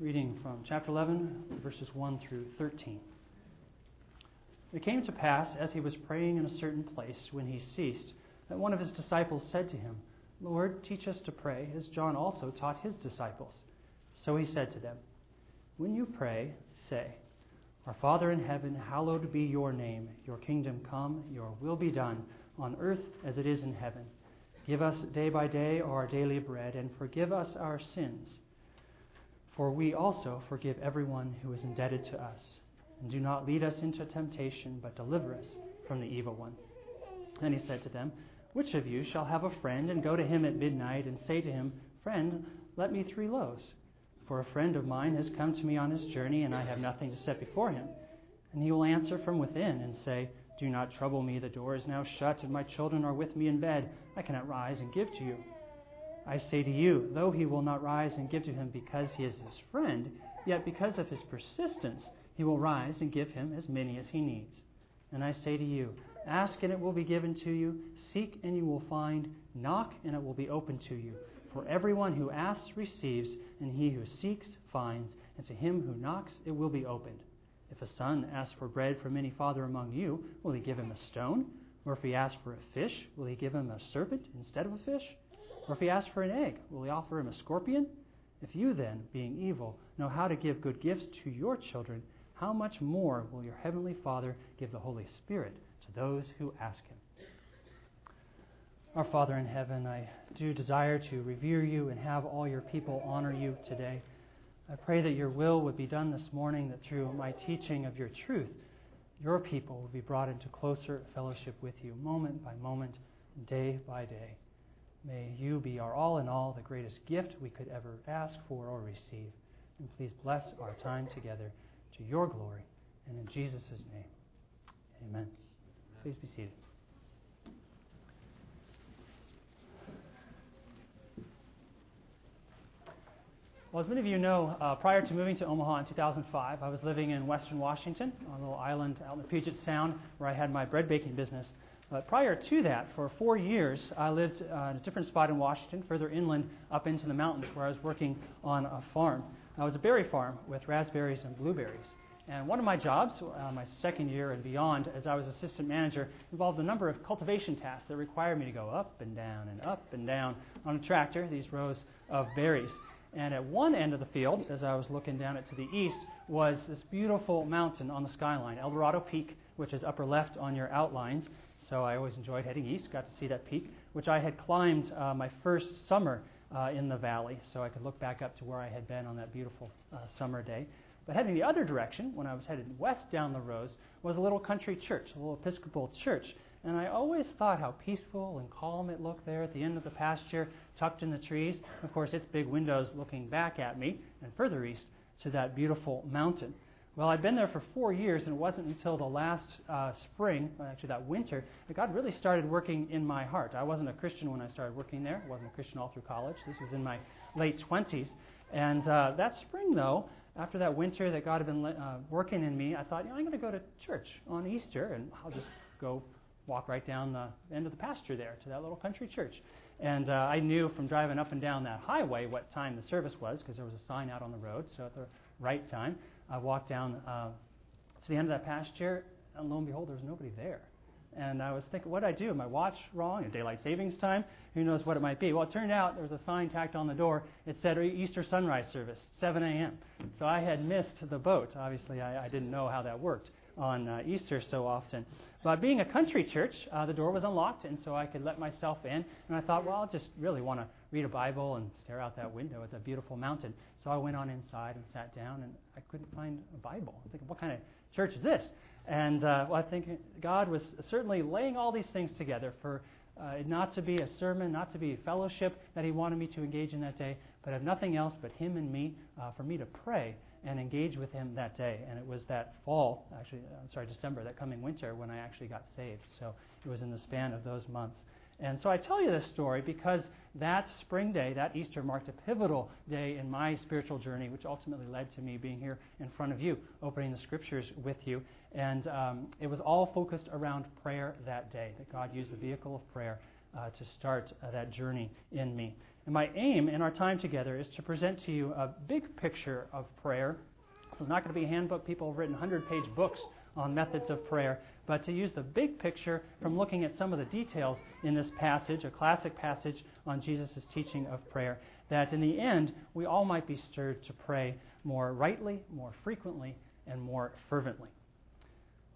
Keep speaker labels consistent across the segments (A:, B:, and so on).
A: reading from chapter 11, verses 1 through 13. It came to pass, as he was praying in a certain place, when he ceased, that one of his disciples said to him, Lord, teach us to pray, as John also taught his disciples. So he said to them, When you pray, say, Our Father in heaven, hallowed be your name. Your kingdom come, your will be done, on earth as it is in heaven. Give us day by day our daily bread, and forgive us our sins. For we also forgive everyone who is indebted to us. And do not lead us into temptation, but deliver us from the evil one. Then he said to them, Which of you shall have a friend and go to him at midnight and say to him, Friend, let me three loaves? For a friend of mine has come to me on his journey, and I have nothing to set before him. And he will answer from within and say, Do not trouble me, the door is now shut, and my children are with me in bed. I cannot rise and give to you. I say to you, though he will not rise and give to him because he is his friend, yet because of his persistence, he will rise and give him as many as he needs. And I say to you, ask and it will be given to you, seek and you will find, knock and it will be opened to you. For everyone who asks receives, and he who seeks finds, and to him who knocks it will be opened. If a son asks for bread from any father among you, will he give him a stone? Or if he asks for a fish, will he give him a serpent instead of a fish? Or if he asks for an egg, will he offer him a scorpion? If you then, being evil, know how to give good gifts to your children, how much more will your heavenly Father give the Holy Spirit to those who ask him? Our Father in heaven, I do desire to revere you and have all your people honor you today. I pray that your will would be done this morning, that through my teaching of your truth, your people will be brought into closer fellowship with you, moment by moment, day by day. May you be our all in all, the greatest gift we could ever ask for or receive. And please bless our time together to your glory. And in Jesus' name, amen. Please be seated. Well, as many of you know, uh, prior to moving to Omaha in 2005, I was living in western Washington on a little island out in the Puget Sound where I had my bread baking business. But prior to that, for four years, I lived uh, in a different spot in Washington, further inland up into the mountains, where I was working on a farm. I was a berry farm with raspberries and blueberries. And one of my jobs, uh, my second year and beyond, as I was assistant manager, involved a number of cultivation tasks that required me to go up and down and up and down on a tractor, these rows of berries. And at one end of the field, as I was looking down it to the east, was this beautiful mountain on the skyline, El Dorado Peak, which is upper left on your outlines. So I always enjoyed heading east, got to see that peak, which I had climbed uh, my first summer uh, in the valley, so I could look back up to where I had been on that beautiful uh, summer day. But heading the other direction, when I was headed west down the roads, was a little country church, a little Episcopal church. And I always thought how peaceful and calm it looked there at the end of the pasture, tucked in the trees. Of course, its big windows looking back at me, and further east to that beautiful mountain. Well, I'd been there for four years, and it wasn't until the last uh, spring, actually that winter, that God really started working in my heart. I wasn't a Christian when I started working there. I wasn't a Christian all through college. This was in my late 20s. And uh, that spring, though, after that winter that God had been uh, working in me, I thought, you know, I'm going to go to church on Easter, and I'll just go walk right down the end of the pasture there to that little country church. And uh, I knew from driving up and down that highway what time the service was because there was a sign out on the road. So at the right time, I walked down uh, to the end of that pasture, and lo and behold, there was nobody there. And I was thinking, what did I do? I watch wrong? Daylight savings time? Who knows what it might be? Well, it turned out there was a sign tacked on the door. It said Easter sunrise service, 7 a.m. So I had missed the boat. Obviously, I, I didn't know how that worked on uh, Easter so often. But being a country church, uh, the door was unlocked, and so I could let myself in. And I thought, well, I'll just really want to read a Bible and stare out that window at the beautiful mountain. So I went on inside and sat down, and I couldn't find a Bible. I'm thinking, what kind of church is this? And uh, well, I think God was certainly laying all these things together for uh, not to be a sermon, not to be a fellowship that He wanted me to engage in that day, but if nothing else but Him and me, uh, for me to pray and engage with Him that day. And it was that fall, actually, I'm sorry, December, that coming winter, when I actually got saved. So it was in the span of those months. And so I tell you this story because that spring day, that Easter, marked a pivotal day in my spiritual journey, which ultimately led to me being here in front of you, opening the scriptures with you. And um, it was all focused around prayer that day, that God used the vehicle of prayer uh, to start uh, that journey in me. And my aim in our time together is to present to you a big picture of prayer. So it's not going to be a handbook. People have written 100 page books on methods of prayer, but to use the big picture from looking at some of the details in this passage, a classic passage on Jesus' teaching of prayer, that in the end, we all might be stirred to pray more rightly, more frequently, and more fervently.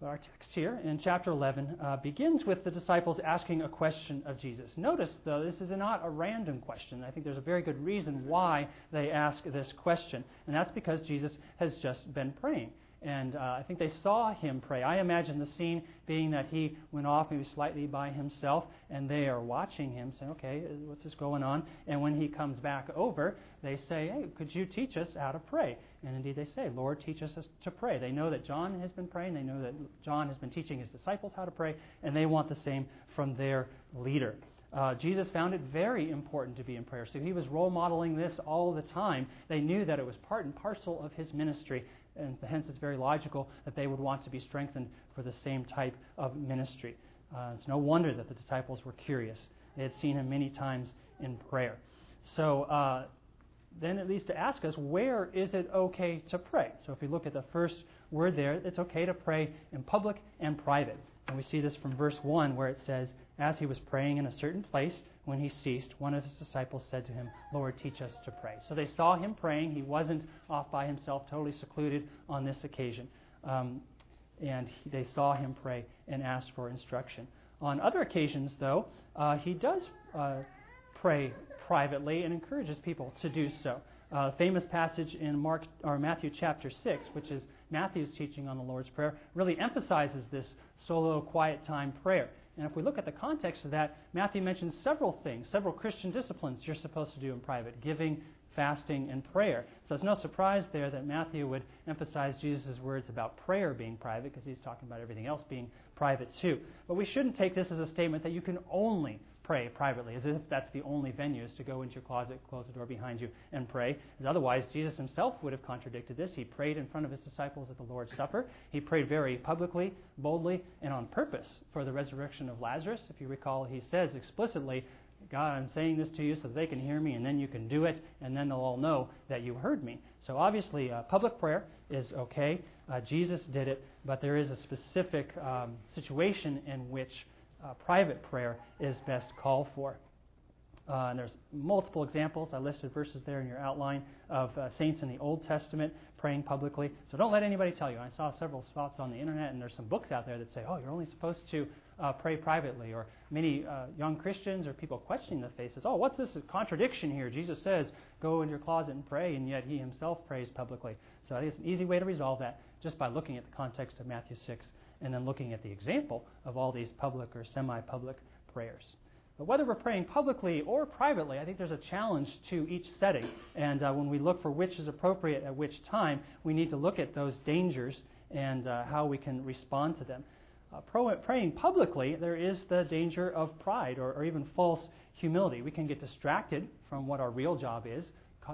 A: Our text here in chapter 11 uh, begins with the disciples asking a question of Jesus. Notice, though, this is not a random question. I think there's a very good reason why they ask this question, and that's because Jesus has just been praying. And uh, I think they saw him pray. I imagine the scene being that he went off maybe slightly by himself, and they are watching him, saying, Okay, what's this going on? And when he comes back over, they say, Hey, could you teach us how to pray? And indeed they say, Lord, teach us to pray. They know that John has been praying, they know that John has been teaching his disciples how to pray, and they want the same from their leader. Uh, Jesus found it very important to be in prayer. So he was role modeling this all the time. They knew that it was part and parcel of his ministry and hence it's very logical that they would want to be strengthened for the same type of ministry. Uh, it's no wonder that the disciples were curious. They had seen him many times in prayer. So uh, then it leads to ask us, where is it okay to pray? So if we look at the first word there, it's okay to pray in public and private. And we see this from verse 1 where it says, As he was praying in a certain place, when he ceased, one of his disciples said to him, Lord, teach us to pray. So they saw him praying. He wasn't off by himself, totally secluded on this occasion. Um, and he, they saw him pray and asked for instruction. On other occasions, though, uh, he does uh, pray privately and encourages people to do so. Uh, famous passage in Mark or Matthew chapter 6, which is Matthew's teaching on the Lord's Prayer, really emphasizes this solo quiet time prayer. And if we look at the context of that, Matthew mentions several things, several Christian disciplines you're supposed to do in private giving, fasting, and prayer. So it's no surprise there that Matthew would emphasize Jesus' words about prayer being private because he's talking about everything else being private too. But we shouldn't take this as a statement that you can only pray privately, as if that's the only venue is to go into your closet, close the door behind you, and pray. As otherwise, Jesus himself would have contradicted this. He prayed in front of his disciples at the Lord's Supper. He prayed very publicly, boldly, and on purpose for the resurrection of Lazarus. If you recall, he says explicitly, God, I'm saying this to you so they can hear me, and then you can do it, and then they'll all know that you heard me. So obviously, uh, public prayer is okay. Uh, Jesus did it, but there is a specific um, situation in which uh, private prayer is best called for. Uh, and there's multiple examples. I listed verses there in your outline of uh, saints in the Old Testament praying publicly. So don't let anybody tell you. I saw several spots on the internet, and there's some books out there that say, oh, you're only supposed to uh, pray privately. Or many uh, young Christians or people questioning the faith says, oh, what's this contradiction here? Jesus says, go in your closet and pray, and yet he himself prays publicly. So I think it's an easy way to resolve that just by looking at the context of Matthew 6 and then looking at the example of all these public or semi public prayers. But whether we're praying publicly or privately, I think there's a challenge to each setting. And uh, when we look for which is appropriate at which time, we need to look at those dangers and uh, how we can respond to them. Uh, pro- praying publicly, there is the danger of pride or, or even false humility. We can get distracted from what our real job is,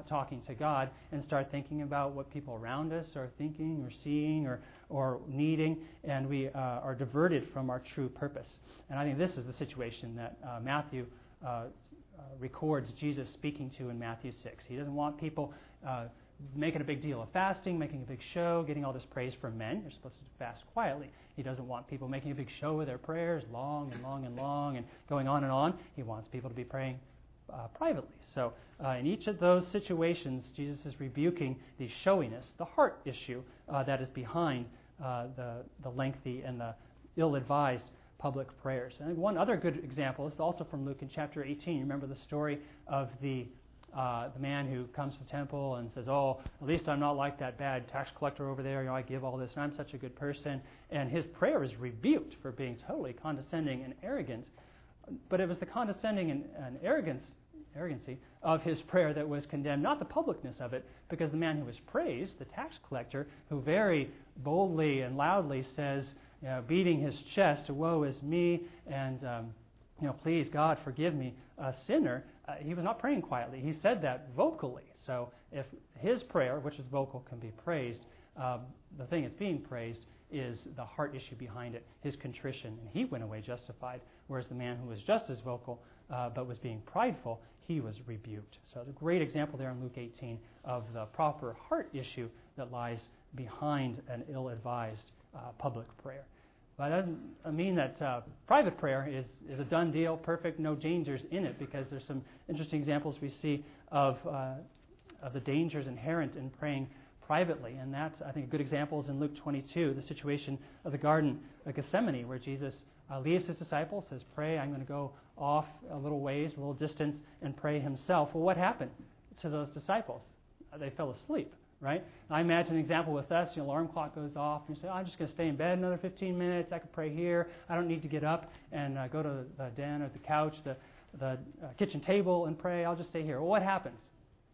A: talking to God and start thinking about what people around us are thinking or seeing or, or needing, and we uh, are diverted from our true purpose. And I think this is the situation that uh, Matthew uh, uh records Jesus speaking to in Matthew 6. He doesn't want people uh, making a big deal of fasting, making a big show, getting all this praise from men. You're supposed to fast quietly. He doesn't want people making a big show of their prayers, long and long and long, and going on and on. He wants people to be praying uh, privately. So, uh, in each of those situations, Jesus is rebuking the showiness, the heart issue uh, that is behind uh, the, the lengthy and the ill advised public prayers. And one other good example is also from Luke in chapter 18. You remember the story of the uh, the man who comes to the temple and says, "Oh, at least I'm not like that bad tax collector over there. You know, I give all this, and I'm such a good person." And his prayer is rebuked for being totally condescending and arrogant. But it was the condescending and, and arrogance, arrogancy of his prayer that was condemned, not the publicness of it, because the man who was praised, the tax collector, who very boldly and loudly says, you know, beating his chest, "Woe is me!" and um, you know, please God forgive me, a sinner. Uh, he was not praying quietly. He said that vocally. So if his prayer, which is vocal, can be praised, um, the thing that's being praised is the heart issue behind it, his contrition, and he went away justified, whereas the man who was just as vocal uh, but was being prideful, he was rebuked. So, it's a great example there in Luke 18 of the proper heart issue that lies behind an ill advised uh, public prayer. But that doesn't mean that uh, private prayer is, is a done deal, perfect, no dangers in it, because there's some interesting examples we see of, uh, of the dangers inherent in praying privately. And that's, I think, a good example is in Luke 22, the situation of the Garden of Gethsemane, where Jesus uh, leaves his disciples, says, Pray, I'm going to go off a little ways, a little distance, and pray himself. Well, what happened to those disciples? They fell asleep right? I imagine an example with us, the alarm clock goes off, and you say, oh, I'm just going to stay in bed another 15 minutes. I can pray here. I don't need to get up and uh, go to the den or the couch, the, the uh, kitchen table, and pray. I'll just stay here. Well, what happens?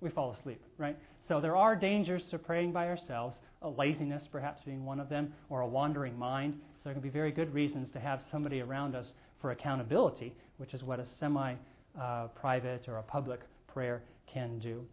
A: We fall asleep, right? So there are dangers to praying by ourselves, a laziness perhaps being one of them, or a wandering mind. So there can be very good reasons to have somebody around us for accountability, which is what a semi uh, private or a public prayer can do.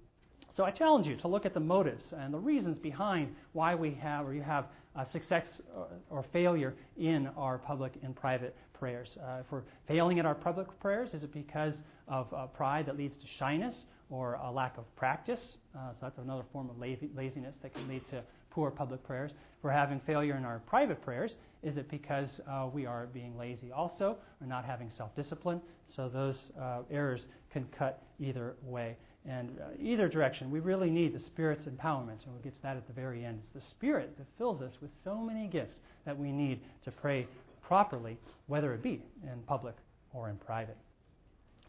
A: So I challenge you to look at the motives and the reasons behind why we have or you have success or, or, failure in our public and private prayers. Uh, if we're failing at our public prayers, is it because of uh, pride that leads to shyness or a lack of practice? Uh, so that's another form of laziness that can lead to poor public prayers. If we're having failure in our private prayers, is it because uh, we are being lazy also or not having self discipline? So those uh, errors can cut either way. And uh, either direction, we really need the Spirit's empowerment, and we'll get to that at the very end. It's the Spirit that fills us with so many gifts that we need to pray properly, whether it be in public or in private.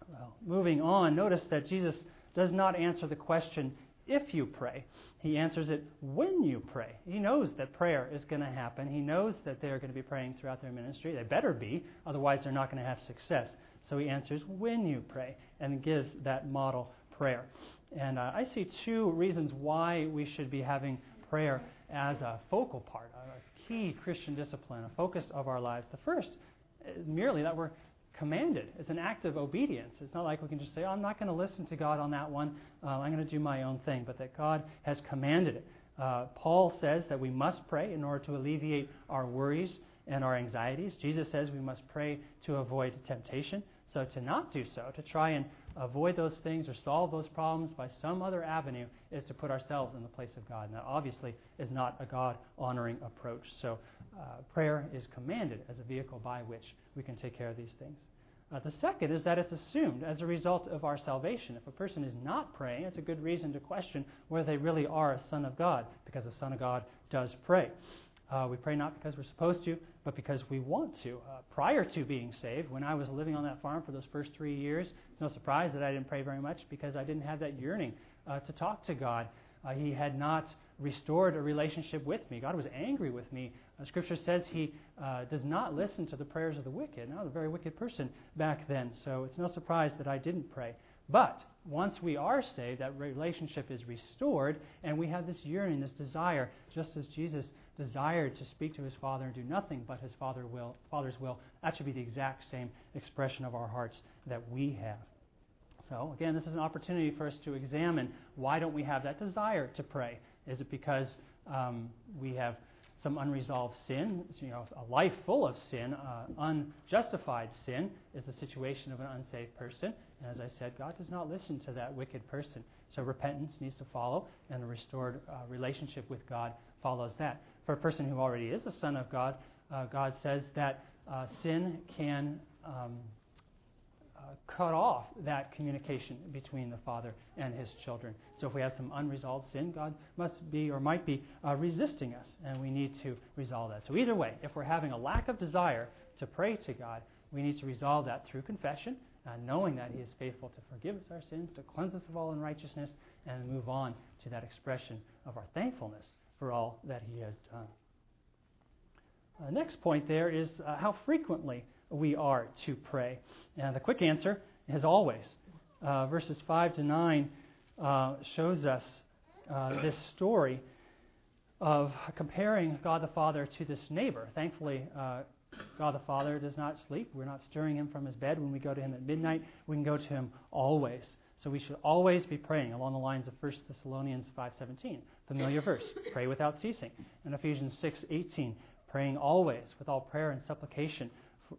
A: Well, moving on, notice that Jesus does not answer the question if you pray. He answers it when you pray. He knows that prayer is going to happen. He knows that they're going to be praying throughout their ministry. They better be, otherwise, they're not going to have success. So he answers when you pray and gives that model prayer. And uh, I see two reasons why we should be having prayer as a focal part, a key Christian discipline, a focus of our lives. The first is merely that we're commanded. It's an act of obedience. It's not like we can just say, oh, I'm not going to listen to God on that one. Uh, I'm going to do my own thing. But that God has commanded it. Uh, Paul says that we must pray in order to alleviate our worries and our anxieties. Jesus says we must pray to avoid temptation. So to not do so, to try and avoid those things or solve those problems by some other avenue is to put ourselves in the place of God. And that obviously is not a God honoring approach. So uh, prayer is commanded as a vehicle by which we can take care of these things. Uh, the second is that it's assumed as a result of our salvation. If a person is not praying, it's a good reason to question whether they really are a son of God, because a son of God does pray. Uh, we pray not because we're supposed to, but because we want to. Uh, prior to being saved, when I was living on that farm for those first three years, it's no surprise that I didn't pray very much because I didn't have that yearning uh, to talk to God. Uh, he had not restored a relationship with me. God was angry with me. Uh, scripture says He uh, does not listen to the prayers of the wicked. I was a very wicked person back then, so it's no surprise that I didn't pray. But once we are saved, that relationship is restored, and we have this yearning, this desire, just as Jesus desired to speak to his Father and do nothing but his Father will, Father's will. That should be the exact same expression of our hearts that we have. So, again, this is an opportunity for us to examine why don't we have that desire to pray? Is it because um, we have some unresolved sin, you know, a life full of sin, uh, unjustified sin is the situation of an unsaved person. And as I said, God does not listen to that wicked person. So repentance needs to follow, and a restored uh, relationship with God follows that. For a person who already is a son of God, uh, God says that uh, sin can um, uh, cut off that communication between the Father and his children. So if we have some unresolved sin, God must be or might be uh, resisting us, and we need to resolve that. So either way, if we're having a lack of desire to pray to God, we need to resolve that through confession, uh, knowing that He is faithful to forgive us our sins, to cleanse us of all unrighteousness, and move on to that expression of our thankfulness for all that He has done. Uh, next point there is uh, how frequently we are to pray. And the quick answer is always. Uh, verses 5 to 9 uh, shows us uh, this story of comparing God the Father to this neighbor. Thankfully, uh, God the Father does not sleep. We're not stirring him from his bed when we go to him at midnight. We can go to him always. So we should always be praying along the lines of 1 Thessalonians 5:17, familiar verse. Pray without ceasing. And Ephesians 6:18, praying always with all prayer and supplication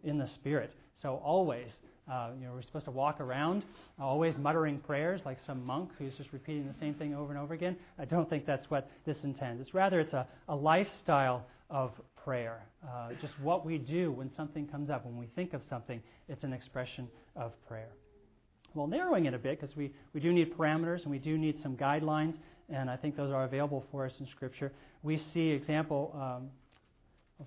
A: in the Spirit. So always Uh, you know, we're supposed to walk around always muttering prayers like some monk who's just repeating the same thing over and over again. I don't think that's what this intends. It's rather it's a, a lifestyle of prayer. Uh, just what we do when something comes up, when we think of something, it's an expression of prayer. Well, narrowing it a bit, because we, we do need parameters and we do need some guidelines, and I think those are available for us in Scripture. We see example, um,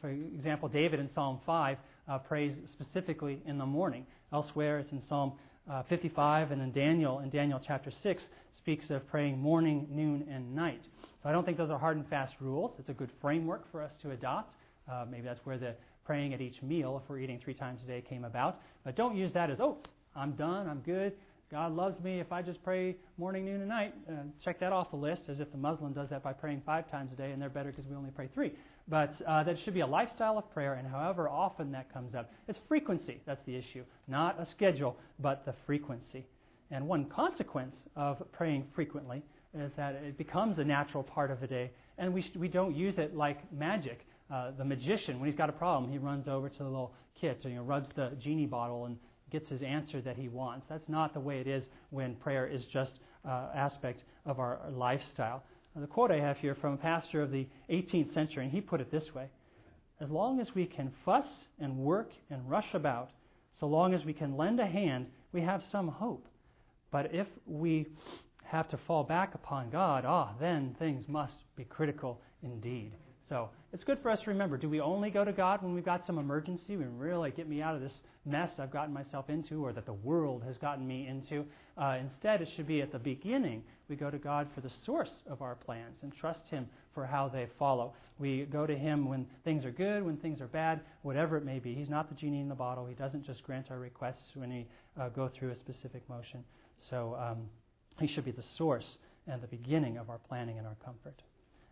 A: for example, David in Psalm 5 uh, prays specifically in the morning. Elsewhere, it's in Psalm uh, 55, and then Daniel in Daniel chapter 6 speaks of praying morning, noon, and night. So I don't think those are hard and fast rules. It's a good framework for us to adopt. Uh, maybe that's where the praying at each meal, if we're eating three times a day, came about. But don't use that as, oh, I'm done, I'm good. God loves me if I just pray morning, noon, and night. Uh, check that off the list, as if the Muslim does that by praying five times a day, and they're better because we only pray three. But uh, that should be a lifestyle of prayer, and however often that comes up, it's frequency. That's the issue. Not a schedule, but the frequency. And one consequence of praying frequently is that it becomes a natural part of the day, and we, sh- we don't use it like magic. Uh, the magician, when he's got a problem, he runs over to the little kit, know, rubs the genie bottle and gets his answer that he wants. That's not the way it is when prayer is just uh, aspect of our lifestyle. Now, the quote I have here from a pastor of the 18th century, and he put it this way As long as we can fuss and work and rush about, so long as we can lend a hand, we have some hope. But if we have to fall back upon God, ah, then things must be critical indeed. So it's good for us to remember do we only go to God when we've got some emergency, when really get me out of this mess I've gotten myself into or that the world has gotten me into? Uh, instead, it should be at the beginning. We go to God for the source of our plans and trust Him for how they follow. We go to Him when things are good, when things are bad, whatever it may be. He's not the genie in the bottle. He doesn't just grant our requests when we uh, go through a specific motion. So um, He should be the source and the beginning of our planning and our comfort.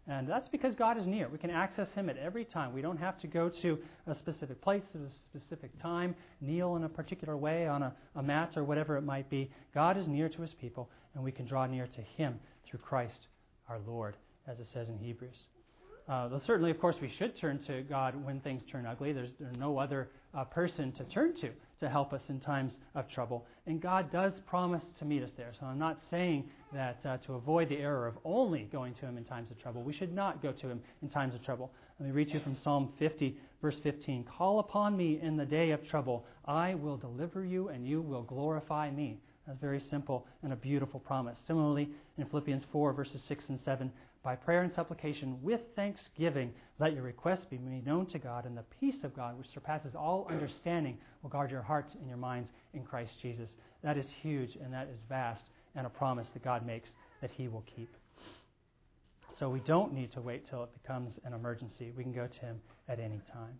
A: And that's because God is near. We can access Him at every time. We don't have to go to a specific place at a specific time, kneel in a particular way on a, a mat or whatever it might be. God is near to His people, and we can draw near to Him through Christ our Lord, as it says in Hebrews. Uh, certainly, of course, we should turn to God when things turn ugly. There's, there's no other uh, person to turn to to help us in times of trouble. And God does promise to meet us there. So I'm not saying that uh, to avoid the error of only going to Him in times of trouble. We should not go to Him in times of trouble. Let me read to you from Psalm 50, verse 15. Call upon me in the day of trouble. I will deliver you, and you will glorify me. That's very simple and a beautiful promise. Similarly, in Philippians 4, verses 6 and 7, by prayer and supplication with thanksgiving, let your requests be made known to God, and the peace of God, which surpasses all understanding, will guard your hearts and your minds in Christ Jesus. That is huge and that is vast, and a promise that God makes that He will keep. So we don't need to wait till it becomes an emergency. We can go to Him at any time.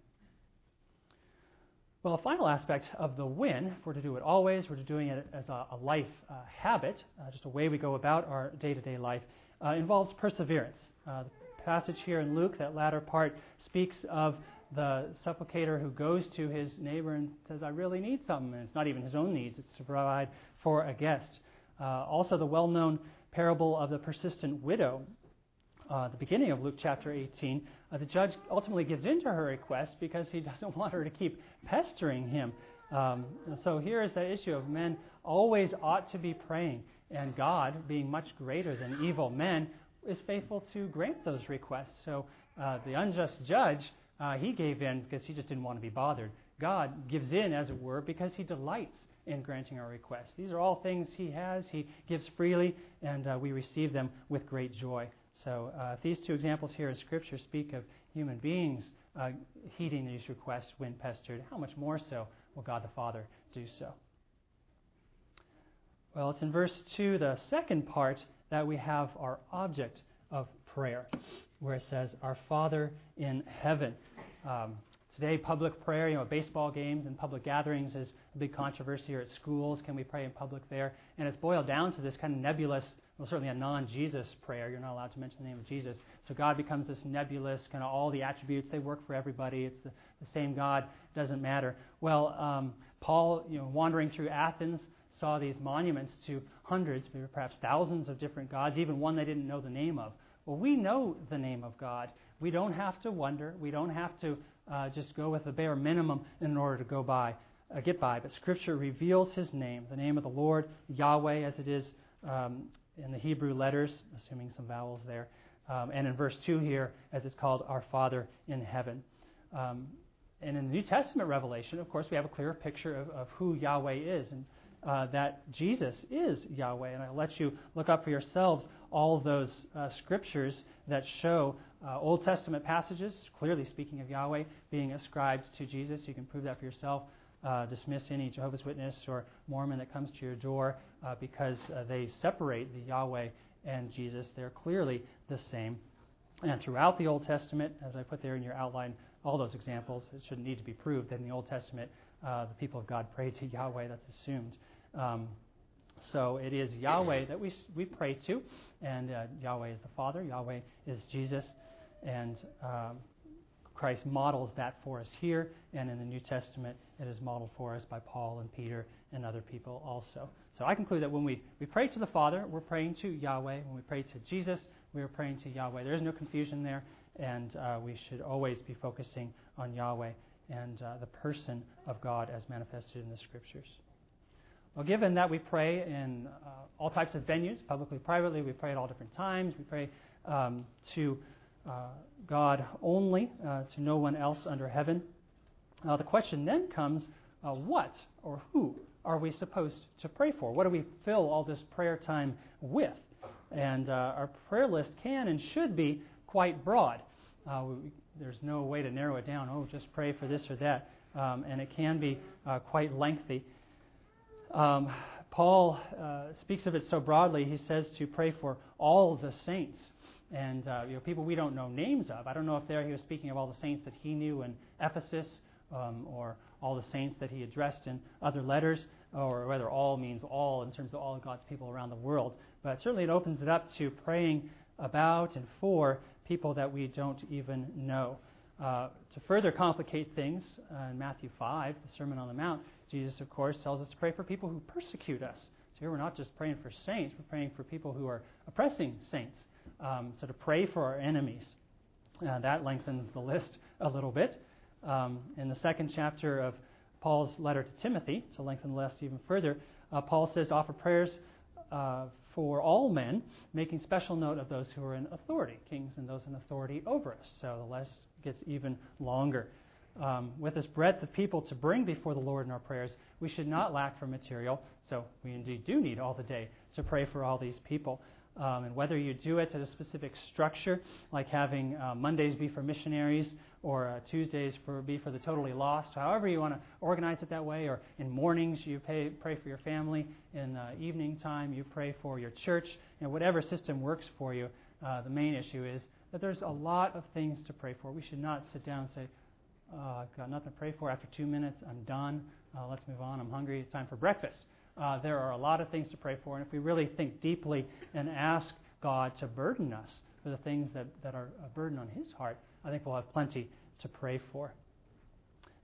A: Well, a final aspect of the win, if we're to do it always, we're to doing it as a, a life uh, habit, uh, just a way we go about our day to day life, uh, involves perseverance. Uh, the passage here in Luke, that latter part, speaks of the supplicator who goes to his neighbor and says, I really need something. And it's not even his own needs, it's to provide for a guest. Uh, also, the well known parable of the persistent widow uh, the beginning of Luke chapter 18, uh, the judge ultimately gives in to her request because he doesn't want her to keep pestering him. Um, so here is the issue of men always ought to be praying, and God, being much greater than evil men, is faithful to grant those requests. So uh, the unjust judge, uh, he gave in because he just didn't want to be bothered. God gives in, as it were, because he delights in granting our requests. These are all things he has. He gives freely, and uh, we receive them with great joy. So uh, these two examples here in Scripture speak of human beings uh, heeding these requests when pestered, how much more so will God the Father do so? Well, it's in verse 2, the second part, that we have our object of prayer, where it says, Our Father in heaven. Um, Today, public prayer, you know, baseball games and public gatherings is a big controversy here at schools. Can we pray in public there? And it's boiled down to this kind of nebulous, well, certainly a non Jesus prayer. You're not allowed to mention the name of Jesus. So God becomes this nebulous, kind of all the attributes, they work for everybody. It's the, the same God, doesn't matter. Well, um, Paul, you know, wandering through Athens, saw these monuments to hundreds, maybe perhaps thousands of different gods, even one they didn't know the name of. Well, we know the name of God. We don't have to wonder. We don't have to uh, just go with the bare minimum in order to go by uh, get by, but Scripture reveals His name, the name of the Lord, Yahweh, as it is um, in the Hebrew letters, assuming some vowels there, um, and in verse 2 here, as it's called our Father in heaven. Um, and in the New Testament revelation, of course, we have a clearer picture of, of who Yahweh is and uh, that Jesus is Yahweh. And I'll let you look up for yourselves all those uh, scriptures that show uh, Old Testament passages, clearly speaking of Yahweh, being ascribed to Jesus. You can prove that for yourself. Uh, dismiss any Jehovah's Witness or Mormon that comes to your door uh, because uh, they separate the Yahweh and Jesus. They're clearly the same. And throughout the Old Testament, as I put there in your outline, all those examples, it shouldn't need to be proved that in the Old Testament, the people of God prayed to Yahweh. That's assumed. Um, so it is Yahweh that we, we pray to, and uh, Yahweh is the Father, Yahweh is Jesus, and um, Christ models that for us here, and in the New Testament, it is modeled for us by Paul and Peter and other people also. So I conclude that when we, we pray to the Father, we're praying to Yahweh. When we pray to Jesus, we are praying to Yahweh. There is no confusion there, and uh, we should always be focusing on Yahweh and uh, the person of God as manifested in the Scriptures. Well, given that we pray in uh, all types of venues, publicly, privately, we pray at all different times, we pray um, to uh, God only, uh, to no one else under heaven. Uh, the question then comes uh, what or who are we supposed to pray for? What do we fill all this prayer time with? And uh, our prayer list can and should be quite broad. We, there's no way to narrow it down. Oh, just pray for this or that. Um, and it can be quite lengthy. Um, Paul uh, speaks of it so broadly. He says to pray for all the saints and uh, you know people we don't know names of. I don't know if there he was speaking of all the saints that he knew in Ephesus um, or all the saints that he addressed in other letters, or whether all means all in terms of all of God's people around the world. But certainly it opens it up to praying about and for people that we don't even know. Uh, to further complicate things, uh, in Matthew 5, the Sermon on the Mount, Jesus, of course, tells us to pray for people who persecute us. So here we're not just praying for saints, we're praying for people who are oppressing saints. Um, so to pray for our enemies. Uh, that lengthens the list a little bit. Um, in the second chapter of Paul's letter to Timothy, to lengthen the list even further, uh, Paul says to offer prayers uh, for all men, making special note of those who are in authority, kings and those in authority over us. So the list gets even longer um, with this breadth of people to bring before the Lord in our prayers, we should not lack for material. So we indeed do need all the day to pray for all these people. Um, and whether you do it at a specific structure, like having uh, Mondays be for missionaries or uh, Tuesdays for be for the totally lost, however you want to organize it that way, or in mornings you pay, pray for your family, in uh, evening time you pray for your church, you know, whatever system works for you. Uh, the main issue is that there's a lot of things to pray for. We should not sit down and say, uh, I've got nothing to pray for. After two minutes, I'm done. Uh, let's move on. I'm hungry. It's time for breakfast. Uh, there are a lot of things to pray for. And if we really think deeply and ask God to burden us for the things that, that are a burden on His heart, I think we'll have plenty to pray for.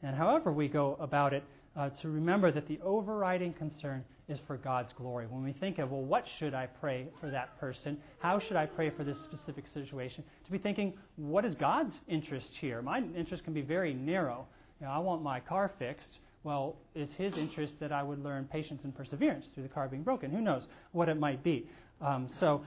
A: And however we go about it, uh, to remember that the overriding concern is for God's glory. When we think of, well, what should I pray for that person? How should I pray for this specific situation? To be thinking, what is God's interest here? My interest can be very narrow. You know, I want my car fixed. Well, is his interest that I would learn patience and perseverance through the car being broken? Who knows what it might be? Um, so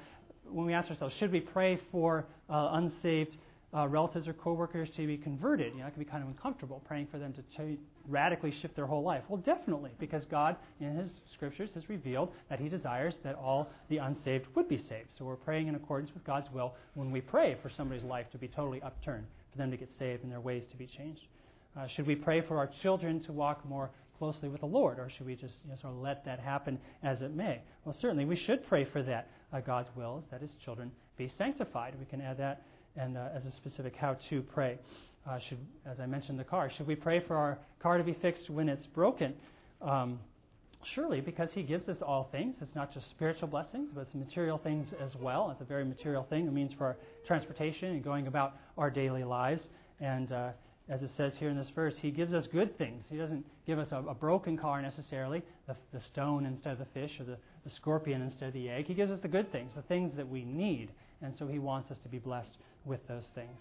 A: when we ask ourselves, should we pray for uh, unsaved uh, relatives or coworkers to be converted. You know, it can be kind of uncomfortable praying for them to ch- radically shift their whole life. Well, definitely, because God in His scriptures has revealed that He desires that all the unsaved would be saved. So we're praying in accordance with God's will when we pray for somebody's life to be totally upturned, for them to get saved and their ways to be changed. Uh, should we pray for our children to walk more closely with the Lord, or should we just you know, sort of let that happen as it may? Well, certainly we should pray for that. Uh, God's will is that His children be sanctified. We can add that and uh, as a specific how to pray. Uh, should, as I mentioned, the car. Should we pray for our car to be fixed when it's broken? Um, surely, because He gives us all things. It's not just spiritual blessings, but it's material things as well. It's a very material thing. It means for our transportation and going about our daily lives. And uh, as it says here in this verse, He gives us good things. He doesn't give us a, a broken car necessarily, the, the, stone instead of the fish, or the, the scorpion instead of the egg. He gives us the good things, the things that we need. And so He wants us to be blessed with those things.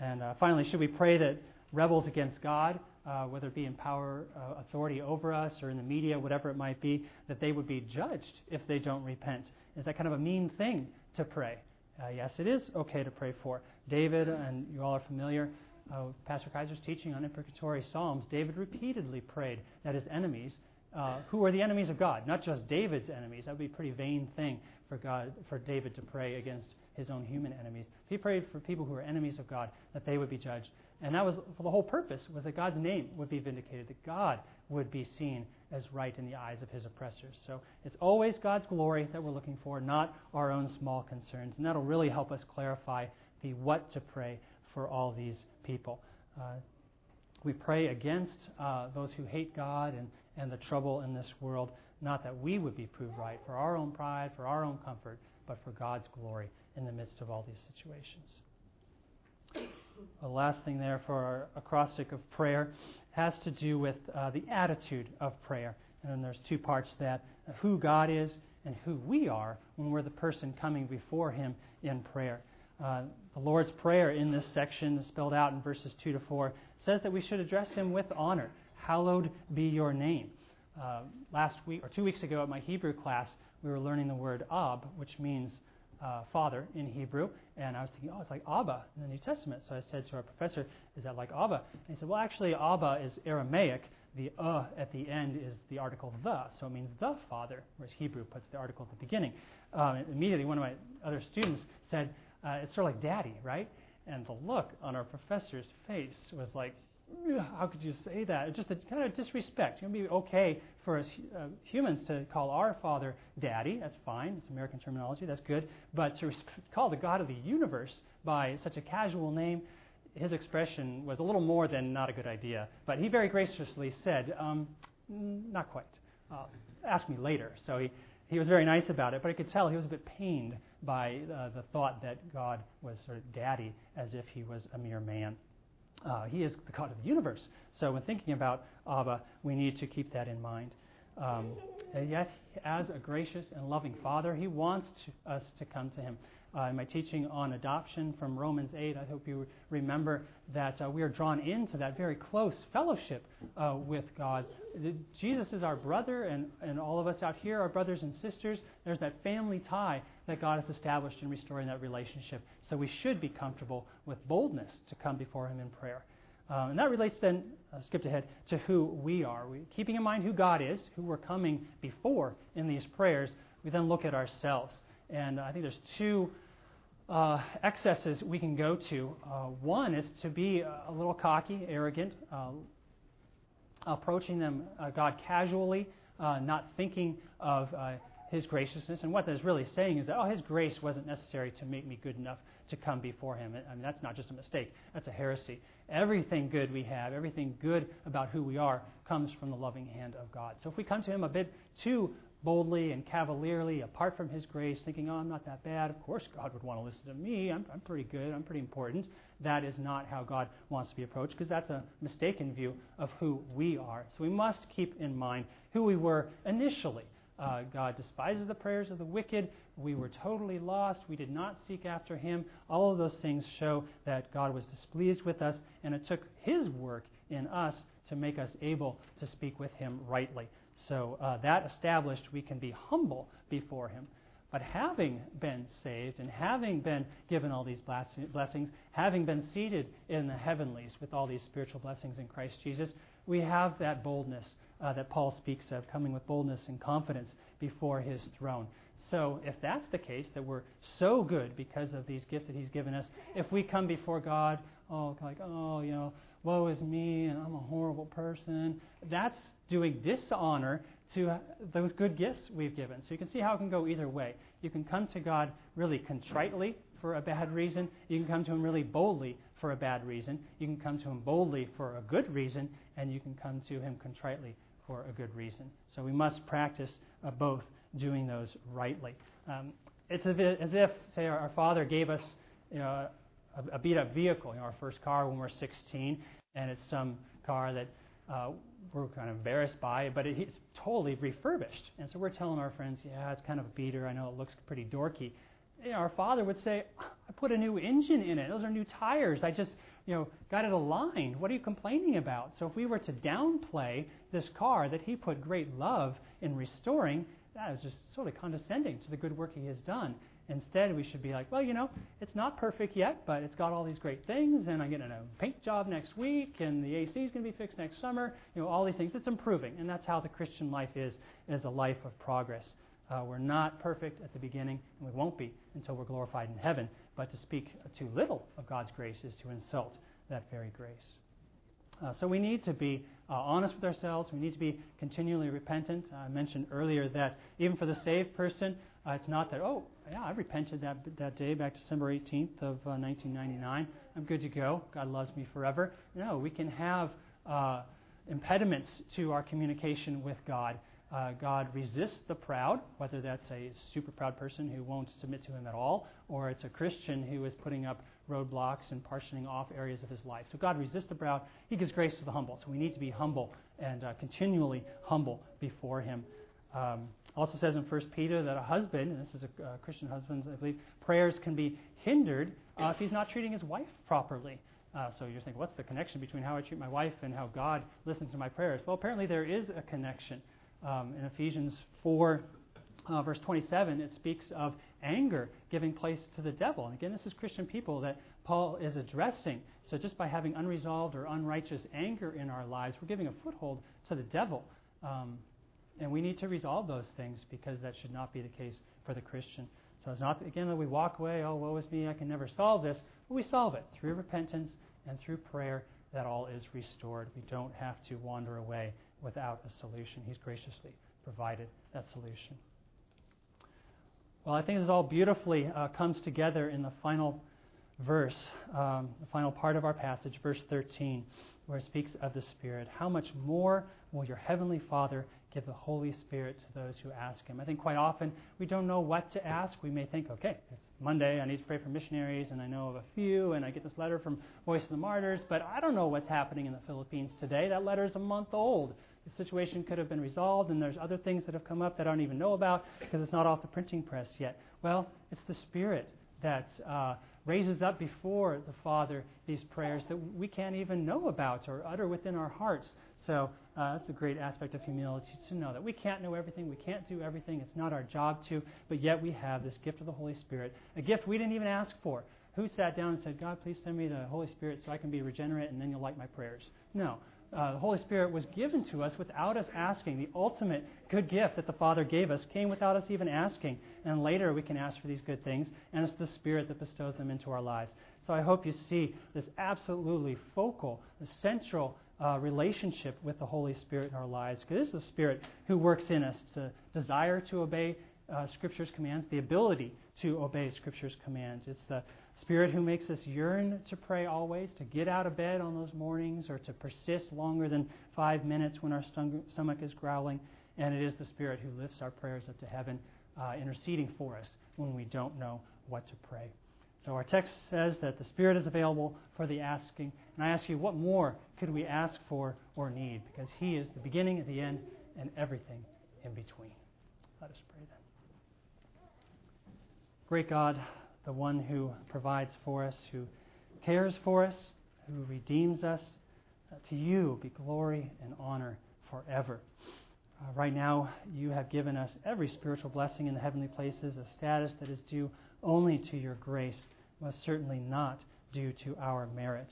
A: And uh, finally, should we pray that rebels against God, uh, whether it be in power, uh, authority over us, or in the media, whatever it might be, that they would be judged if they don't repent. Is that kind of a mean thing to pray? Uh, yes, it is okay to pray for. David, and you all are familiar uh, with Pastor Kaiser's teaching on imprecatory Psalms, David repeatedly prayed that his enemies, uh, who were the enemies of God, not just David's enemies, that would be a pretty vain thing for God, for David to pray against his own human enemies. He prayed for people who were enemies of God that they would be judged. And that was for the whole purpose was that God's name would be vindicated, that God would be seen as right in the eyes of his oppressors. So it's always God's glory that we're looking for, not our own small concerns. And that'll really help us clarify the what to pray for all these people. Uh, we pray against uh, those who hate God and, and the trouble in this world, not that we would be proved right for our own pride, for our own comfort, but for God's glory in the midst of all these situations. The last thing there for our acrostic of prayer has to do with uh, the attitude of prayer. And there's two parts to that who God is and who we are when we're the person coming before Him in prayer. Uh, the Lord's Prayer in this section, spelled out in verses 2 to 4, says that we should address Him with honor. Hallowed be your name. Uh, last week, or two weeks ago at my Hebrew class, we were learning the word Ab, which means uh, father in Hebrew. And I was thinking, oh, it's like Abba in the New Testament. So I said to our professor, is that like Abba? And he said, well, actually, Abba is Aramaic. The uh at the end is the article the, so it means the father, whereas Hebrew puts the article at the beginning. Um, immediately, one of my other students said, uh, it's sort of like daddy, right? And the look on our professor's face was like, how could you say that? It's just a kind of disrespect. It would be okay for us uh, humans to call our Father Daddy. That's fine. It's American terminology. That's good. But to call the God of the universe by such a casual name, his expression was a little more than not a good idea. But he very graciously said, um, not quite. Uh, ask me later. So he, he was very nice about it, but I could tell he was a bit pained by uh, the thought that God was sort of daddy as if he was a mere man. Uh, he is the God of the universe. So when thinking about Abba, we need to keep that in mind. Um, and yet, as a gracious and loving Father, He wants to, us to come to Him. Uh, in my teaching on adoption from Romans 8, I hope you remember that uh, we are drawn into that very close fellowship uh, with God. Jesus is our brother, and, and all of us out here are brothers and sisters. There's that family tie that God has established in restoring that relationship. So we should be comfortable with boldness to come before Him in prayer. Uh, and that relates then, uh, skipped ahead, to who we are. We, keeping in mind who God is, who we're coming before in these prayers, we then look at ourselves. And I think there's two uh, excesses we can go to. Uh, one is to be a little cocky, arrogant, uh, approaching them, uh, God, casually, uh, not thinking of His graciousness. And what that is really saying is that, oh, His grace wasn't necessary to make me good enough to come before Him. I mean, that's not just a mistake, that's a heresy. Everything good we have, everything good about who we are, comes from the loving hand of God. So if we come to Him a bit too boldly and cavalierly, apart from His grace, thinking, oh, I'm not that bad. Of course, God would want to listen to me. I'm, I'm pretty good. I'm pretty important. That is not how God wants to be approached because that's a mistaken view of who we are. So we must keep in mind who we were initially. Uh, God despises the prayers of the wicked. We were totally lost. We did not seek after Him. All of those things show that God was displeased with us, and it took His work in us to make us able to speak with Him rightly. So, uh, that established, we can be humble before Him. But having been saved and having been given all these blessings, having been seated in the heavenlies with all these spiritual blessings in Christ Jesus, we have that boldness uh, that Paul speaks of, coming with boldness and confidence before his throne. So, if that's the case, that we're so good because of these gifts that He's given us, if we come before God, oh, like, oh, you know, woe is me, and I'm a horrible person, that's doing dishonor to those good gifts we've given. So, you can see how it can go either way. You can come to God really contritely for a bad reason, you can come to Him really boldly for a bad reason, you can come to Him boldly for a good reason, and you can come to Him contritely for a good reason. So, we must practice uh, both doing those rightly. Um, it's as if, say, our, our father gave us you know, a, a beat up vehicle, you know, our first car when we're 16, and it's some car that uh, we're kind of embarrassed by, but it, it's totally refurbished. And so we're telling our friends, yeah, it's kind of a beater. I know it looks pretty dorky. you our father would say, I put a new engine in it. Those are new tires. I just, you know, got it aligned. What are you complaining about? So if we were to downplay this car that he put great love in restoring, that was just sort of condescending to the good work he has done. Instead, we should be like, well, you know, it's not perfect yet, but it's got all these great things, and I'm getting a paint job next week, and the AC is going to be fixed next summer. You know, all these things. It's improving, and that's how the Christian life is, is a life of progress. Uh, we're not perfect at the beginning, and we won't be until we're glorified in heaven. But to speak too little of God's grace is to insult that very grace. Uh, so we need to be uh, honest with ourselves. We need to be continually repentant. I mentioned earlier that even for the saved person, uh, it's not that, oh, yeah, I repented that, that day back December 18th of 1999. Uh, I'm good to go. God loves me forever. No, we can have uh, impediments to our communication with God uh, God resists the proud, whether that's a super proud person who won't submit to Him at all, or it's a Christian who is putting up roadblocks and partitioning off areas of his life. So God resists the proud. He gives grace to the humble. So we need to be humble and uh, continually humble before Him. Um, also says in 1 Peter that a husband, and this is a uh, Christian husband, I believe, prayers can be hindered uh, if he's not treating his wife properly. Uh, so you're thinking, what's the connection between how I treat my wife and how God listens to my prayers? Well, apparently there is a connection um, in Ephesians 4, uh, verse 27, it speaks of anger giving place to the devil. And again, this is Christian people that Paul is addressing. So just by having unresolved or unrighteous anger in our lives, we're giving a foothold to the devil. Um, and we need to resolve those things because that should not be the case for the Christian. So it's not, again, that we walk away, oh, woe is me, I can never solve this. But we solve it through repentance and through prayer. That all is restored. We don't have to wander away without a solution. He's graciously provided that solution. Well, I think this all beautifully uh, comes together in the final verse, um, the final part of our passage, verse 13, where it speaks of the Spirit. How much more will your Heavenly Father give the Holy Spirit to those who ask Him? I think quite often we don't know what to ask. We may think, okay, it's Monday, I need to pray for missionaries, and I know of a few, and I get this letter from Voice of the Martyrs, but I don't know what's happening in the Philippines today. That letter is a month old the situation could have been resolved, and there's other things that have come up that I don't even know about because it's not off the printing press yet. Well, it's the Spirit that's. uh, raises up before the Father these prayers that we can't even know about or utter within our hearts. So uh, that's a great aspect of humility to know that we can't know everything, we can't do everything, it's not our job to, but yet we have this gift of the Holy Spirit, a gift we didn't even ask for. Who sat down and said, God, please send me the Holy Spirit so I can be regenerate and then you'll like my prayers? No uh, the Holy Spirit was given to us without us asking. The ultimate good gift that the Father gave us came without us even asking. And later we can ask for these good things, and it's the Spirit that bestows them into our lives. So I hope you see this absolutely focal, the central uh, relationship with the Holy Spirit in our lives. Because it is the Spirit who works in us to desire to obey uh, Scripture's commands, the ability to obey Scripture's commands. It's the Spirit who makes us yearn to pray always, to get out of bed on those mornings, or to persist longer than five minutes when our stomach is growling. And it is the Spirit who lifts our prayers up to heaven, uh, interceding for us when we don't know what to pray. So our text says that the Spirit is available for the asking. And I ask you, what more could we ask for or need? Because He is the beginning and the end and everything in between. Let us pray then. Great God, the one who provides for us, who cares for us, who redeems us. Uh, to you be glory and honor forever. Uh, right now, you have given us every spiritual blessing in the heavenly places, a status that is due only to your grace, most certainly not due to our merit.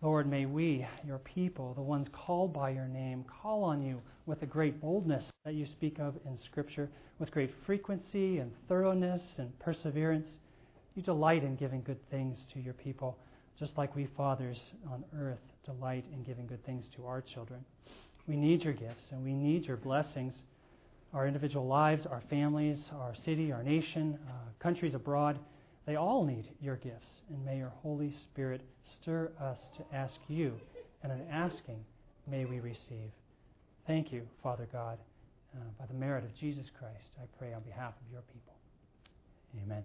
A: Lord, may we, your people, the ones called by your name, call on you with the great boldness that you speak of in Scripture, with great frequency and thoroughness and perseverance. You delight in giving good things to your people, just like we fathers on earth delight in giving good things to our children. We need your gifts and we need your blessings. Our individual lives, our families, our city, our nation, uh, countries abroad, they all need your gifts. And may your Holy Spirit stir us to ask you, and in asking, may we receive. Thank you, Father God. Uh, by the merit of Jesus Christ, I pray on behalf of your people. Amen.